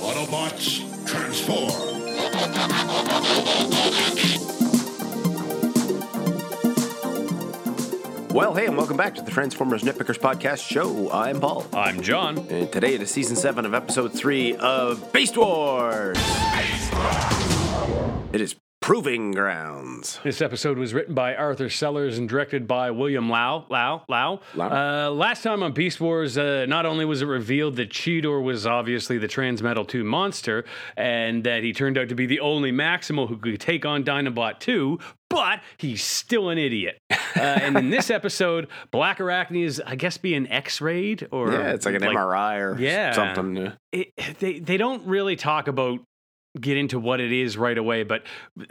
Autobots, transform! Well, hey, and welcome back to the Transformers Nitpickers Podcast Show. I'm Paul. I'm John. And today it is season 7 of episode 3 of Beast Wars. It is Proving Grounds. This episode was written by Arthur Sellers and directed by William Lau. Lau? Lau? Lau. Uh, last time on Beast Wars, uh, not only was it revealed that Cheetor was obviously the Transmetal 2 monster, and that he turned out to be the only Maximal who could take on Dinobot 2, but he's still an idiot. Uh, and in this episode, Black Arachnia is, I guess, being X-rayed or Yeah, it's like an MRI or Yeah. something. it, they they don't really talk about get into what it is right away, but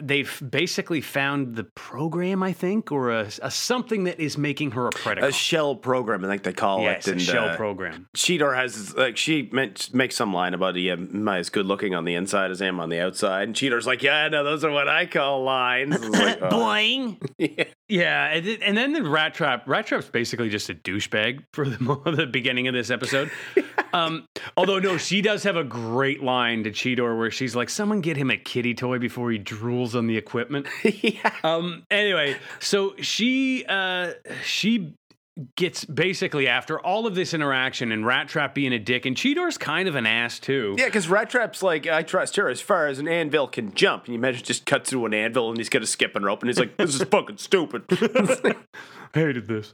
they've basically found the program, I think, or a, a something that is making her a predator. A shell program, I think they call yes, it. a shell uh, program. Cheetor has like she meant makes some line about he am I as good looking on the inside as I am on the outside, and Cheetor's like, yeah, no, those are what I call lines. It's like, oh. Boing. Yeah. Yeah, and, then- and then the Rat Trap. Rat Trap's basically just a douchebag for the, the beginning of this episode. Um, although no, she does have a great line to Cheetor where she's like, "Someone get him a kitty toy before he drools on the equipment." yeah. Um. Anyway, so she uh she gets basically after all of this interaction and Rat Trap being a dick, and Cheetor's kind of an ass too. Yeah, because Rat Trap's like, I trust her as far as an anvil can jump. And you imagine just cuts through an anvil and he's got a skipping rope and he's like, this is fucking stupid. hated this.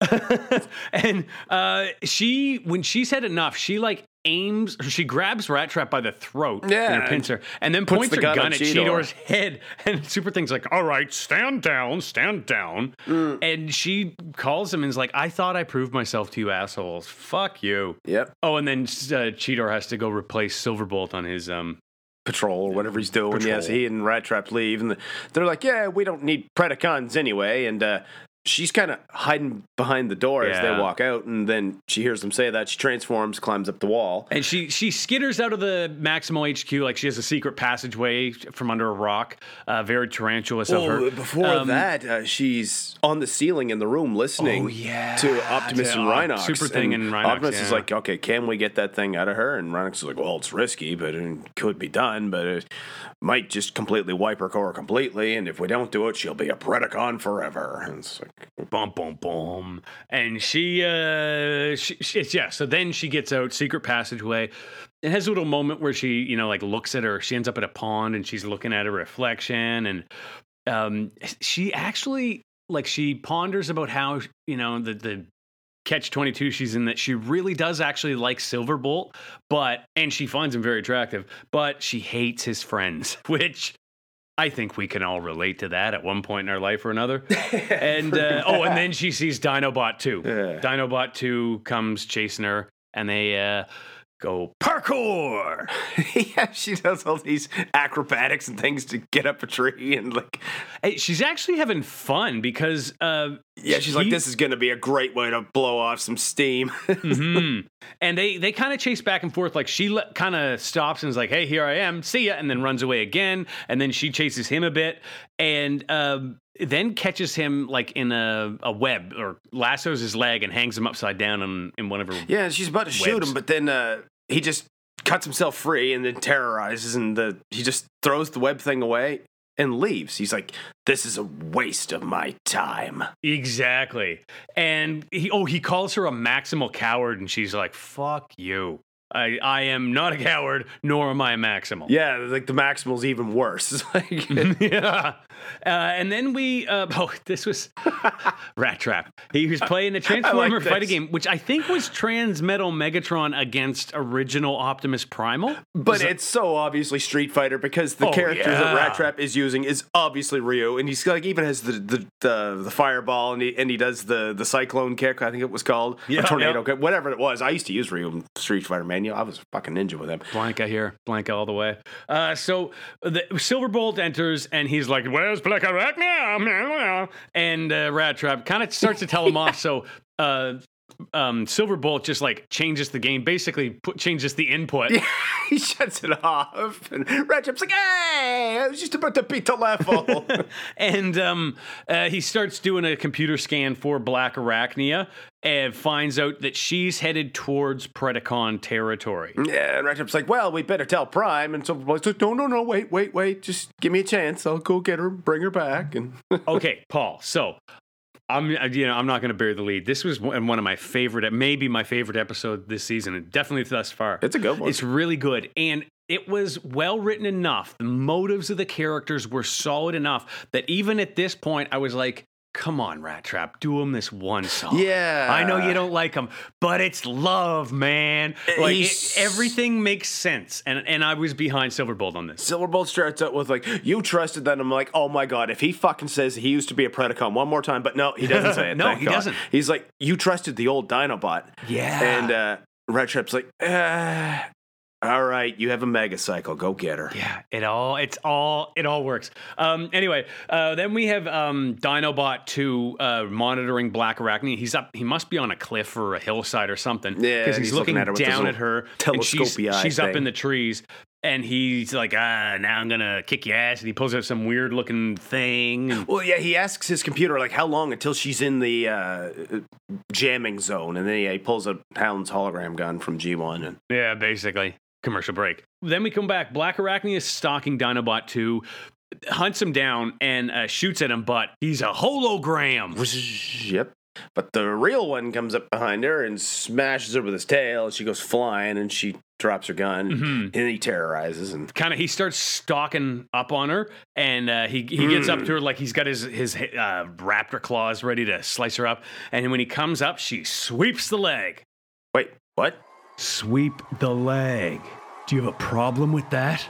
and uh, she, when she's had enough, she like aims, or she grabs Rat Trap by the throat Yeah, and her pincer, and then points the her gun gun, at Cheetor. Cheetor's head. And Super Thing's like, "All right, stand down, stand down." Mm. And she calls him and is like, "I thought I proved myself to you assholes. Fuck you." yep. Oh, and then uh, Cheetor has to go replace Silverbolt on his um. Patrol or whatever he's doing. Yes, he and Rat Trap leave. And they're like, yeah, we don't need Predacons anyway. And uh, she's kind of hiding behind the door as they walk out. And then she hears them say that. She transforms, climbs up the wall. And she she skitters out of the Maximal HQ like she has a secret passageway from under a rock. Uh, very tarantulas of her. Oh, before Um, that, uh, she's on the ceiling in the room listening Oh, yeah, to Optimus to, and Rhinox. Super Thing and Rhinox, Optimus is like, okay, can we get that thing out of her? And Rhinox is like, well, it's risky, but it could be done, but it might just completely wipe her core completely. And if we don't do it, she'll be a Predacon forever. And it's like, Boom, boom, boom. And she, uh, she, she, yeah. So then she gets out secret passageway. It has a little moment where she, you know, like looks at her. She ends up at a pond and she's looking at her reflection, and um, she actually like she ponders about how you know the the catch 22 she's in that she really does actually like silverbolt but and she finds him very attractive but she hates his friends which i think we can all relate to that at one point in our life or another. And uh, oh and then she sees dinobot 2 Yeah. dinobot 2 comes chasing her and they uh, go parkour yeah, she does all these acrobatics and things to get up a tree. And like, Hey, she's actually having fun because uh, yeah, she's like, this is going to be a great way to blow off some steam. Mhm. And they they kind of chase back and forth. Like she le- kind of stops and is like, "Hey, here I am, see ya," and then runs away again. And then she chases him a bit, and um, then catches him like in a, a web or lassos his leg and hangs him upside down in, in one of her. Yeah, she's about to shoot him, but then uh, he just cuts himself free and then terrorizes, and the he just throws the web thing away and leaves. He's like, "This is a waste of my time." Exactly. And he oh he calls her a maximal coward, and she's like, "Fuck you." I, I am not a coward, nor am I a maximal. Yeah, like the Maximal's even worse. Like, yeah. Uh, and then we, uh, oh, this was Rat Trap. He was playing a Transformer this. fighting game, which I think was Transmetal Megatron against original Optimus Primal. but it's so obviously Street Fighter because the Oh, character that. Rat Trap is using is obviously Ryu, and he's like even has the the, the, the fireball, and he and he does the the cyclone kick. I think it was called Yeah, or tornado yeah. kick, whatever it was. I used to use Ryu in Street Fighter, man. You know, I was a fucking ninja with him. Blanka here, Blanka all the way. Uh, so the Silver Bolt enters and he's like, "Where's Black Arachnia?" And uh, Rat Trap kind of starts to tell him off. So uh, um, Silverbolt just like changes the game, basically put, changes the input. Yeah, he shuts it off, and Rat Trap's like, "Hey, I was just about to beat the level." and um, uh, he starts doing a computer scan for Black Arachnia and finds out that she's headed towards Predacon territory. yeah, and Rat Trap's like, "Well, we better tell Prime." And Silverbolt's like, "No, no, no, wait, wait, wait, just give me a chance. I'll go get her, bring her back." And okay, Paul. So I'm uh, you know I'm not going to bury the lead. This was one one of my favorite, maybe my favorite episode this season, definitely thus far. it's a good one. It's really good. And it was well written enough. The motives of the characters were solid enough that even at this point, I was like, come on, Rat Trap, do him this one song. Yeah. I know you don't like him, but it's love, man. Like, it, everything makes sense. And, and I was behind Silverbolt on this. Silverbolt starts out with like, "You trusted that." I'm like, "Oh my god!" If he fucking says he used to be a Predacon one more time, but no, he doesn't say it. No, he God. doesn't. He's like, "You trusted the old Dinobot." Yeah. And uh, Rat Trap's like, uh, "All right, you have a Mega Cycle. Go get her." Yeah, it all it's all it all works. Um, anyway, uh, then we have um, Dinobot two uh, monitoring Black Arachnia. He's up. He must be on a cliff or a hillside or something. Yeah, because he's, he's looking looking, at her down at her. and she's, she's up in the trees. And he's like, ah, now I'm gonna kick your ass. And he pulls out some weird looking thing. Well, yeah, he asks his computer like how long until she's in the uh, jamming zone, and then yeah, he pulls a Hound's hologram gun from G1, and yeah, basically commercial break. Then we come back. Black Arachnia is stalking Dinobot two, hunts him down and uh, shoots at him, but he's a hologram. yep. But the real one comes up behind her and smashes her with his tail, she goes flying, and she drops her gun, Mhm. and he terrorizes, and kind of he starts stalking up on her and uh, he he gets up to her like he's got his his uh, raptor claws ready to slice her up and when he comes up she sweeps the leg wait, what? Sweep the leg do you have a problem with that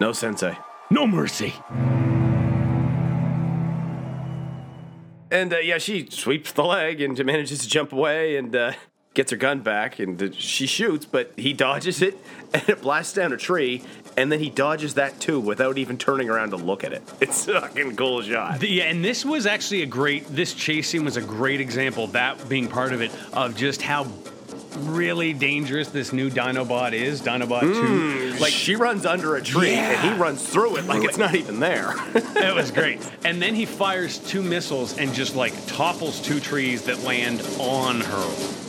No, Sensei. no mercy And uh, yeah, she sweeps the leg and manages to jump away and uh, gets her gun back. And uh, she shoots, but he dodges it and it blasts down a tree. And then he dodges that too without even turning around to look at it. It's a fucking cool shot. The- yeah and this was actually a great this chase scene was a great example that being part of it of just how really dangerous this new dinobot is dinobot 2 mm, like she runs under a tree and he runs through it like it's not even there. It was great. And then he fires two missiles and just like topples two trees that land on her.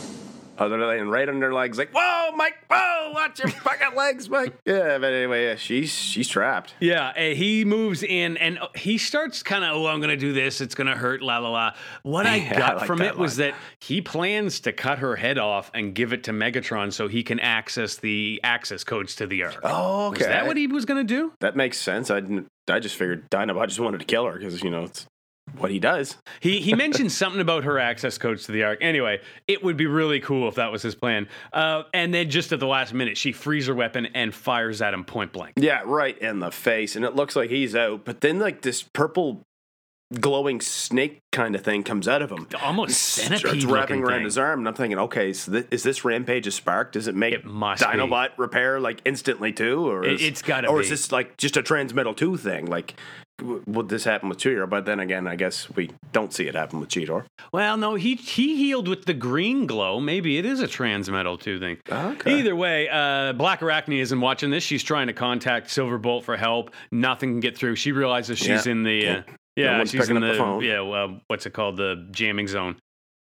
Other than right under legs, like, whoa, Mike, whoa, watch your fucking legs, Mike. Yeah, but anyway, yeah, she's she's trapped. Yeah, uh, he moves in and uh, he starts kind of, oh, I'm going to do this. It's going to hurt, la la la. What I Yeah, I got like from it was that he plans to cut her head off and give it to Megatron so he can access the access codes to the Earth. Oh, okay. Is that what he was going to do? That makes sense. I didn't. I just figured Dinobot just wanted to kill her because you know it's what he does. He he mentioned something about her access codes to the Ark. Anyway, it would be really cool if that was his plan. Uh, and then just at the last minute, she frees her weapon and fires at him point blank. Yeah, right in the face, and it looks like he's out. But then, like this purple, glowing snake kind of thing comes out of him. Almost centipede wrapping around thing. his arm, and I'm thinking, okay, so th- is this Rampage a spark? Does it make It must be. Dinobot repair like instantly too, or It- is, it's gotta or be. is this like just a Transmetal two thing? Like, would this happen with Cheetor? But then again, I guess we don't see it happen with Cheetor. Well, no, he he healed with the green glow. Maybe it is a transmetal two thing. Okay. Either way, uh, Black Arachnia isn't watching this. She's trying to contact Silverbolt for help. Nothing can get through. She realizes she's Yeah. in the uh, Yeah. No she's in the phone. yeah, well, what's it called, the jamming zone.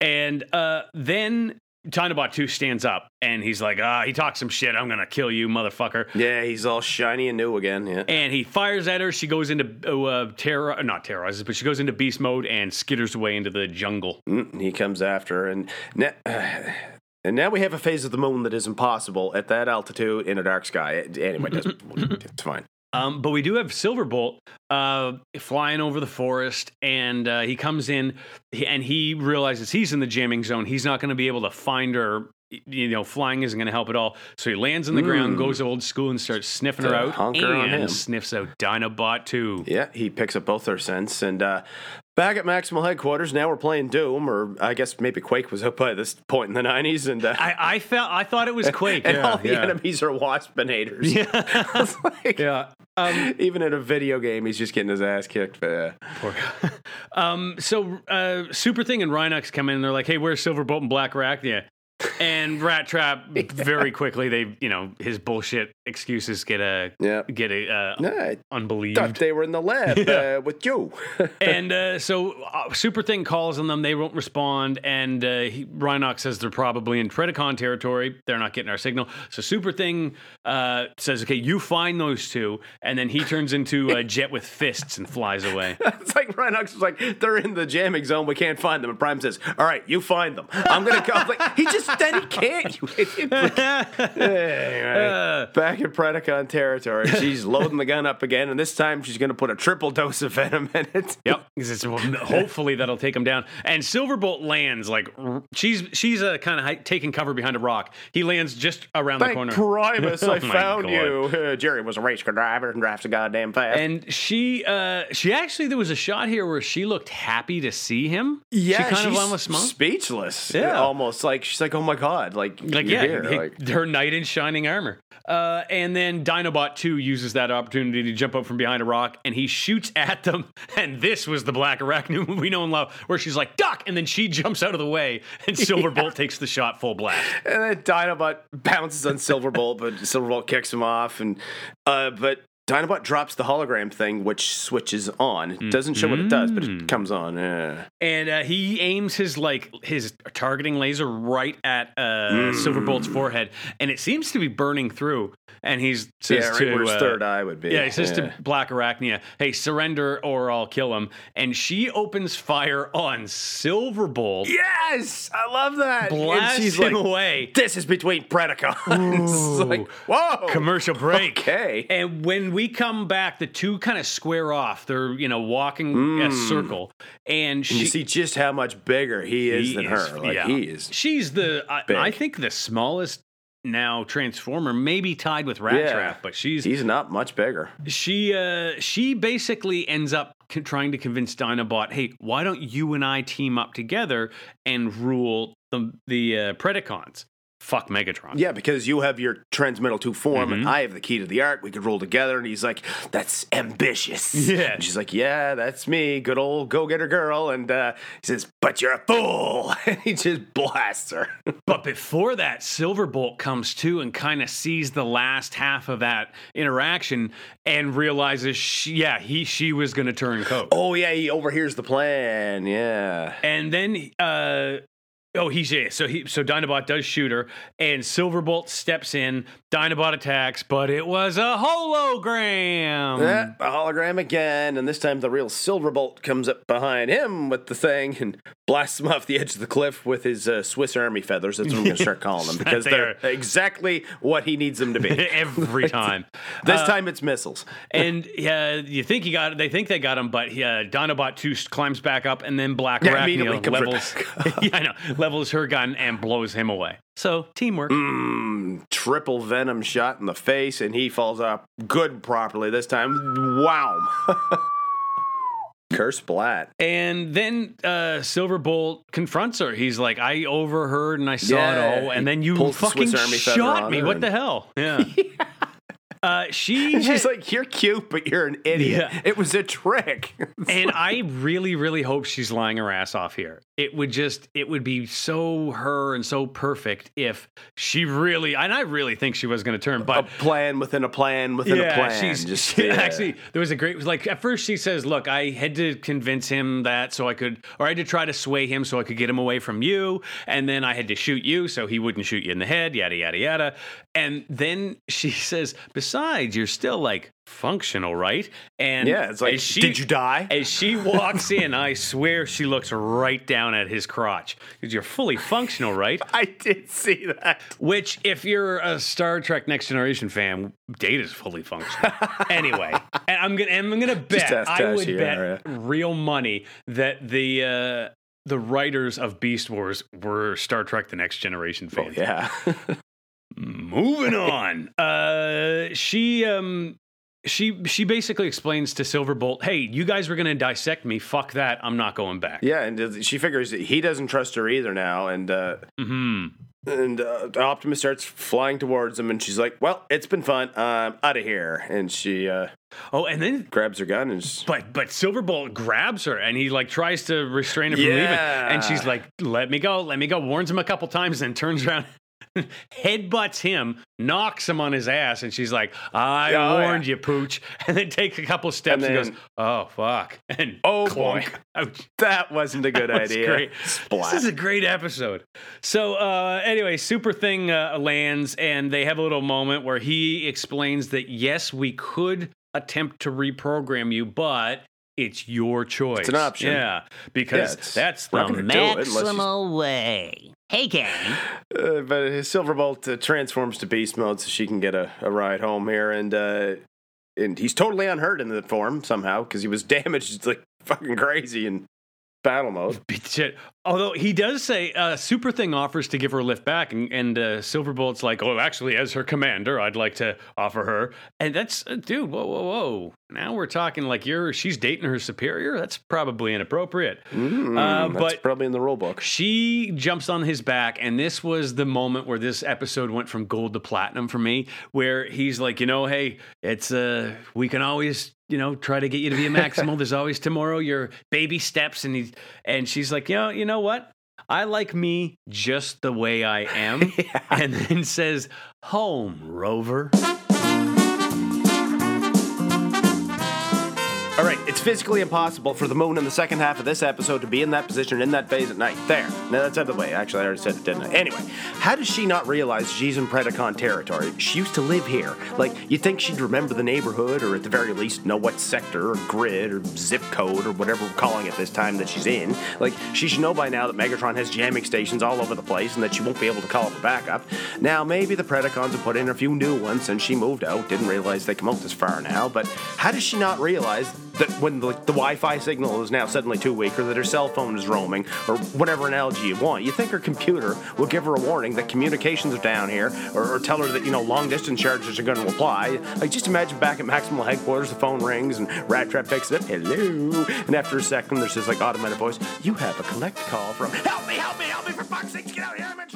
And uh, then Dinobot two stands up and he's like, ah, he talks some shit. I'm gonna kill you, motherfucker. Yeah, he's all shiny and new again. Yeah. And he fires at her. She goes into uh, terror, not terrorizes, but she goes into beast mode and skitters away into the jungle. Mm, he comes after, her, and now, and now we have a phase of the moon that is impossible at that altitude in a dark sky. Anyway, it's fine. Um, but we do have Silverbolt uh, flying over the forest, and uh, he comes in, and he realizes he's in the jamming zone. He's not going to be able to find her. You know, flying isn't going to help at all. So he lands on the ground, goes old school, and starts sniffing her out, Hmm. hunker on and him. sniffs out Dinobot too. Yeah, he picks up both their scents, and uh, back at Maximal headquarters, now we're playing Doom, or I guess maybe Quake was up by this point in the '90s, and uh, I, I felt I thought it was Quake, and yeah, all the yeah. enemies are waspinators. Yeah, yeah. Even in a video game, he's just getting his ass kicked. But, uh, Poor guy. um, so uh, Super Thing and Rhinox come in and they're like, "Hey, where's Silverbolt and Black Arachnia?" And Rat Trap very quickly they you know his bullshit excuses get a yeah. get a uh, No, unbelieved. thought they were in the lab Yeah. uh, with you. and uh, so uh, Super Thing calls on them. They won't respond. And uh, he, Rhinox says they're probably in Predacon territory. They're not getting our signal. So Super Thing uh, says, okay, you find those two. And then he turns into a jet with fists and flies away. it's like Rhinox was like, they're in the jamming zone. We can't find them. And Prime says, all right, you find them. I'm to go. Like, he just then he can't. You anyway, back in Predacon territory, she's loading the gun up again. And this time she's going to put a triple dose of venom in it. Yep. it's, hopefully that'll take him down. And Silverbolt lands like she's she's uh, kind of hi- taking cover behind a rock. He lands just around the corner. Primus, Oh I my found God. you. Uh, Jerry was a race car driver and drives a goddamn fast. And she, uh, she actually, there was a shot here where she looked happy to see him. yeah, she kind of almost smoked. speechless. Yeah. almost like she's like, oh my god, like, Like you're yeah, here. he- like, her knight in shining armor. Uh, and then Dinobot 2 uses that opportunity to jump up from behind a rock and he shoots at them. And this was the Black Arachnia we know and love, where she's like, duck! And then she jumps out of the way and Silverbolt takes the shot full blast. And then Dinobot bounces on Silverbolt, but Silverbolt kicks him off. And uh, but Dinobot drops the hologram thing, which switches on. It doesn't show what it does, but it comes on. Yeah. And uh, he aims his like his targeting laser right at uh, Mm. Silverbolt's forehead, and it seems to be burning through. And he's says Yeah, right to where his uh, third eye would be. Yeah, he says to Black Arachnia, "Hey, surrender or I'll kill him." And she opens fire on Silverbolt, Yes, I love that. and blasts she's him like, away. "This is between Predacons." It's like, whoa, Commercial break. Okay. And when we come back, the two kind of square off. They're you know walking a circle, and she you see just how much bigger he is He than is- her. Like yeah. he is. She's the I, I think the smallest now transformer, maybe tied with Rat Yeah. Trap, but she's He's not much bigger. she uh she basically ends up trying to convince Dinobot, hey, why don't you and I team up together and rule the the uh, Predacons? Fuck Megatron. Yeah, because you have your transmetal 2 form and Mhm. I have the key to the Ark. We could roll together. And he's like, that's ambitious. Yeah. And she's like, yeah, that's me. Good old go getter girl. And uh, he says, but you're a fool. And he just blasts her. But before that, Silverbolt comes to and kind of sees the last half of that interaction and realizes, she, yeah, he she was going to turn coat. oh, yeah, he overhears the plan. Yeah. And then uh Oh, he's yeah. So he so Dinobot does shoot her, and Silverbolt steps in. Dinobot attacks, but it was a hologram. Yeah, a hologram again, and this time the real Silverbolt comes up behind him with the thing and blasts him off the edge of the cliff with his uh, Swiss Army feathers. That's what I'm going to start calling them because They they're exactly what he needs them to be. Every time. This Uh, time it's missiles. and uh, you think he got they think they got him, but uh, Dinobot two climbs back up, and then Black Yeah, Arachnia levels. yeah, I know levels her gun and blows him away. So teamwork. Mm, triple venom shot in the face, and he falls off good properly this time. Wow. Curse Splat. And then uh, Silverbolt confronts her. He's like, "I overheard and I saw Yeah, it all, and then you fucking Swiss Army feather shot me. What and- the hell?" Yeah. uh, she she's had- like, You're cute, but you're an idiot. Yeah. It was a trick. and I really, really hope she's lying her ass off here. It would just, it would be so her and so perfect if she really, and I really think she was going to turn, but a plan within a plan within a plan. she's Just she- yeah. actually there was a great like at first she says, "Look, I had to convince him that so I could, or I had to try to sway him so I could get him away from you, and then I had to shoot you so he wouldn't shoot you in the head, yada yada yada." And then she says, "Besides, you're still like functional, right?" And Yeah, it's like, she, did you die? As she walks in, I swear she looks right down at his crotch because you're fully functional, right? I did see that. Which, if you're a Star Trek Next Generation fan, Data's fully functional. anyway, and I'm gonna, and I'm gonna bet, I would bet real money that the uh, the writers of Beast Wars were Star Trek: The Next Generation Oh, fans. yeah. Moving on, uh, she um. She she basically explains to Silverbolt, "Hey, you guys were gonna dissect me. Fuck that. I'm not going back." yeah, and she figures that he doesn't trust her either now. And uh, hmm And uh, Optimus starts flying towards him, and she's like, "Well, it's been fun. I'm out of here." And she uh, Oh, and then grabs her gun and just, but but Silverbolt grabs her and he like tries to restrain her from leaving, and she's like, "Let me go, let me go." Warns him a couple times, and then turns around, headbutts him, knocks him on his ass, and she's like, "I Oh, yeah. warned you, pooch." And then takes a couple steps and, And goes, "Oh fuck!" And Oh, clunk. boy. That wasn't a good idea. great. Splat. This is a great episode. So, uh, anyway, Super Thing uh, lands, and they have a little moment where he explains that yes, we could attempt to reprogram you, but it's your choice. It's an option. Yeah, because it's- that's the not gonna do it unless you- Maximal way. Hey, gang. Uh, but Silverbolt uh, transforms to beast mode so she can get a, a ride home here, and uh, and he's totally unhurt in the form somehow because he was damaged like fucking crazy in battle mode. Shit. Although he does say uh, Super Thing offers to give her a lift back, and, and uh, Silverbolt's like, "Oh, actually, as her commander, I'd like to offer her." And that's, uh, dude, whoa, whoa, whoa! Now we're talking like you're she's dating her superior. That's probably inappropriate. Mm, Uh, that's but- probably in the rule book. She jumps on his back, and this was the moment where this episode went from gold to platinum for me, where he's like, you know, hey, it's uh, we can always, you know, try to get you to be a maximal. There's always tomorrow. Your baby steps, and he, and she's like, you know, you know what? I like me just the way I am, and then says, "Home, Rover." It's physically impossible for the moon in the second half of this episode to be in that position in that phase at night. There. No, that's out of the way. Actually, I already said it, didn't I? Anyway, how does she not realize she's in Predacon territory? She used to live here. Like, you'd think she'd remember the neighborhood, or at the very least, know what sector, or grid, or zip code, or whatever we're calling it this time that she's in. Like, she should know by now that Megatron has jamming stations all over the place and that she won't be able to call for backup. Now, maybe the Predacons have put in a few new ones since she moved out. Didn't realize they come out this far now, but how does she not realize that when the, the Wi-Fi signal is now suddenly too weak, or that her cell phone is roaming, or whatever analogy you want, you think her computer will give her a warning that communications are down here, or, or tell her that you know long distance charges are going to apply. Like just imagine back at Maximal headquarters, the phone rings and Rat Trap picks it up. Hello, and after a second, there's this like automated voice. You have a collect call from. Help me! Help me! Help me! For fuck's sake, get out here! I'm in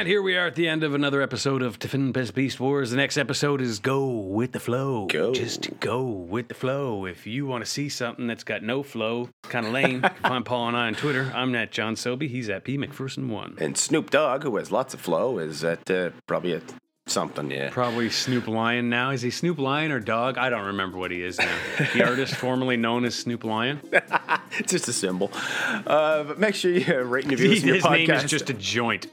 And here we are at the end of another episode of Tiffin Best Beast Wars. The next episode is Go with the Flow. Go. Just go with the flow. If you want to see something that's got no flow, kind of lame, you can find Paul and I on Twitter. I'm at John Sobey. He's at P McPherson1. And Snoop Dogg, who has lots of flow, is at uh, probably at something. Yeah. Probably Snoop Lion now. Is he Snoop Lion or Dog? I don't remember what he is now. the artist formerly known as Snoop Lion. It's just a symbol. Uh, but make sure you rate and review in your His podcast. name is just a joint.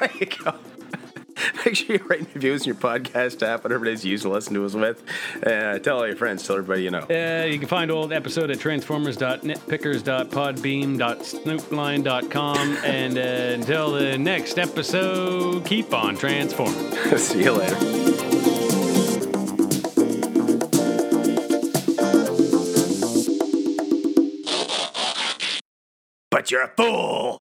there you go. Make sure you rate and review us in your podcast app, whatever it is you use to listen to us with. Uh, tell all your friends, tell everybody you know. Uh, you can find old episode at transformers.nitpickers.podbeam.snoopline.com. And uh, until the next episode, keep on transforming. See you later. But you're a fool!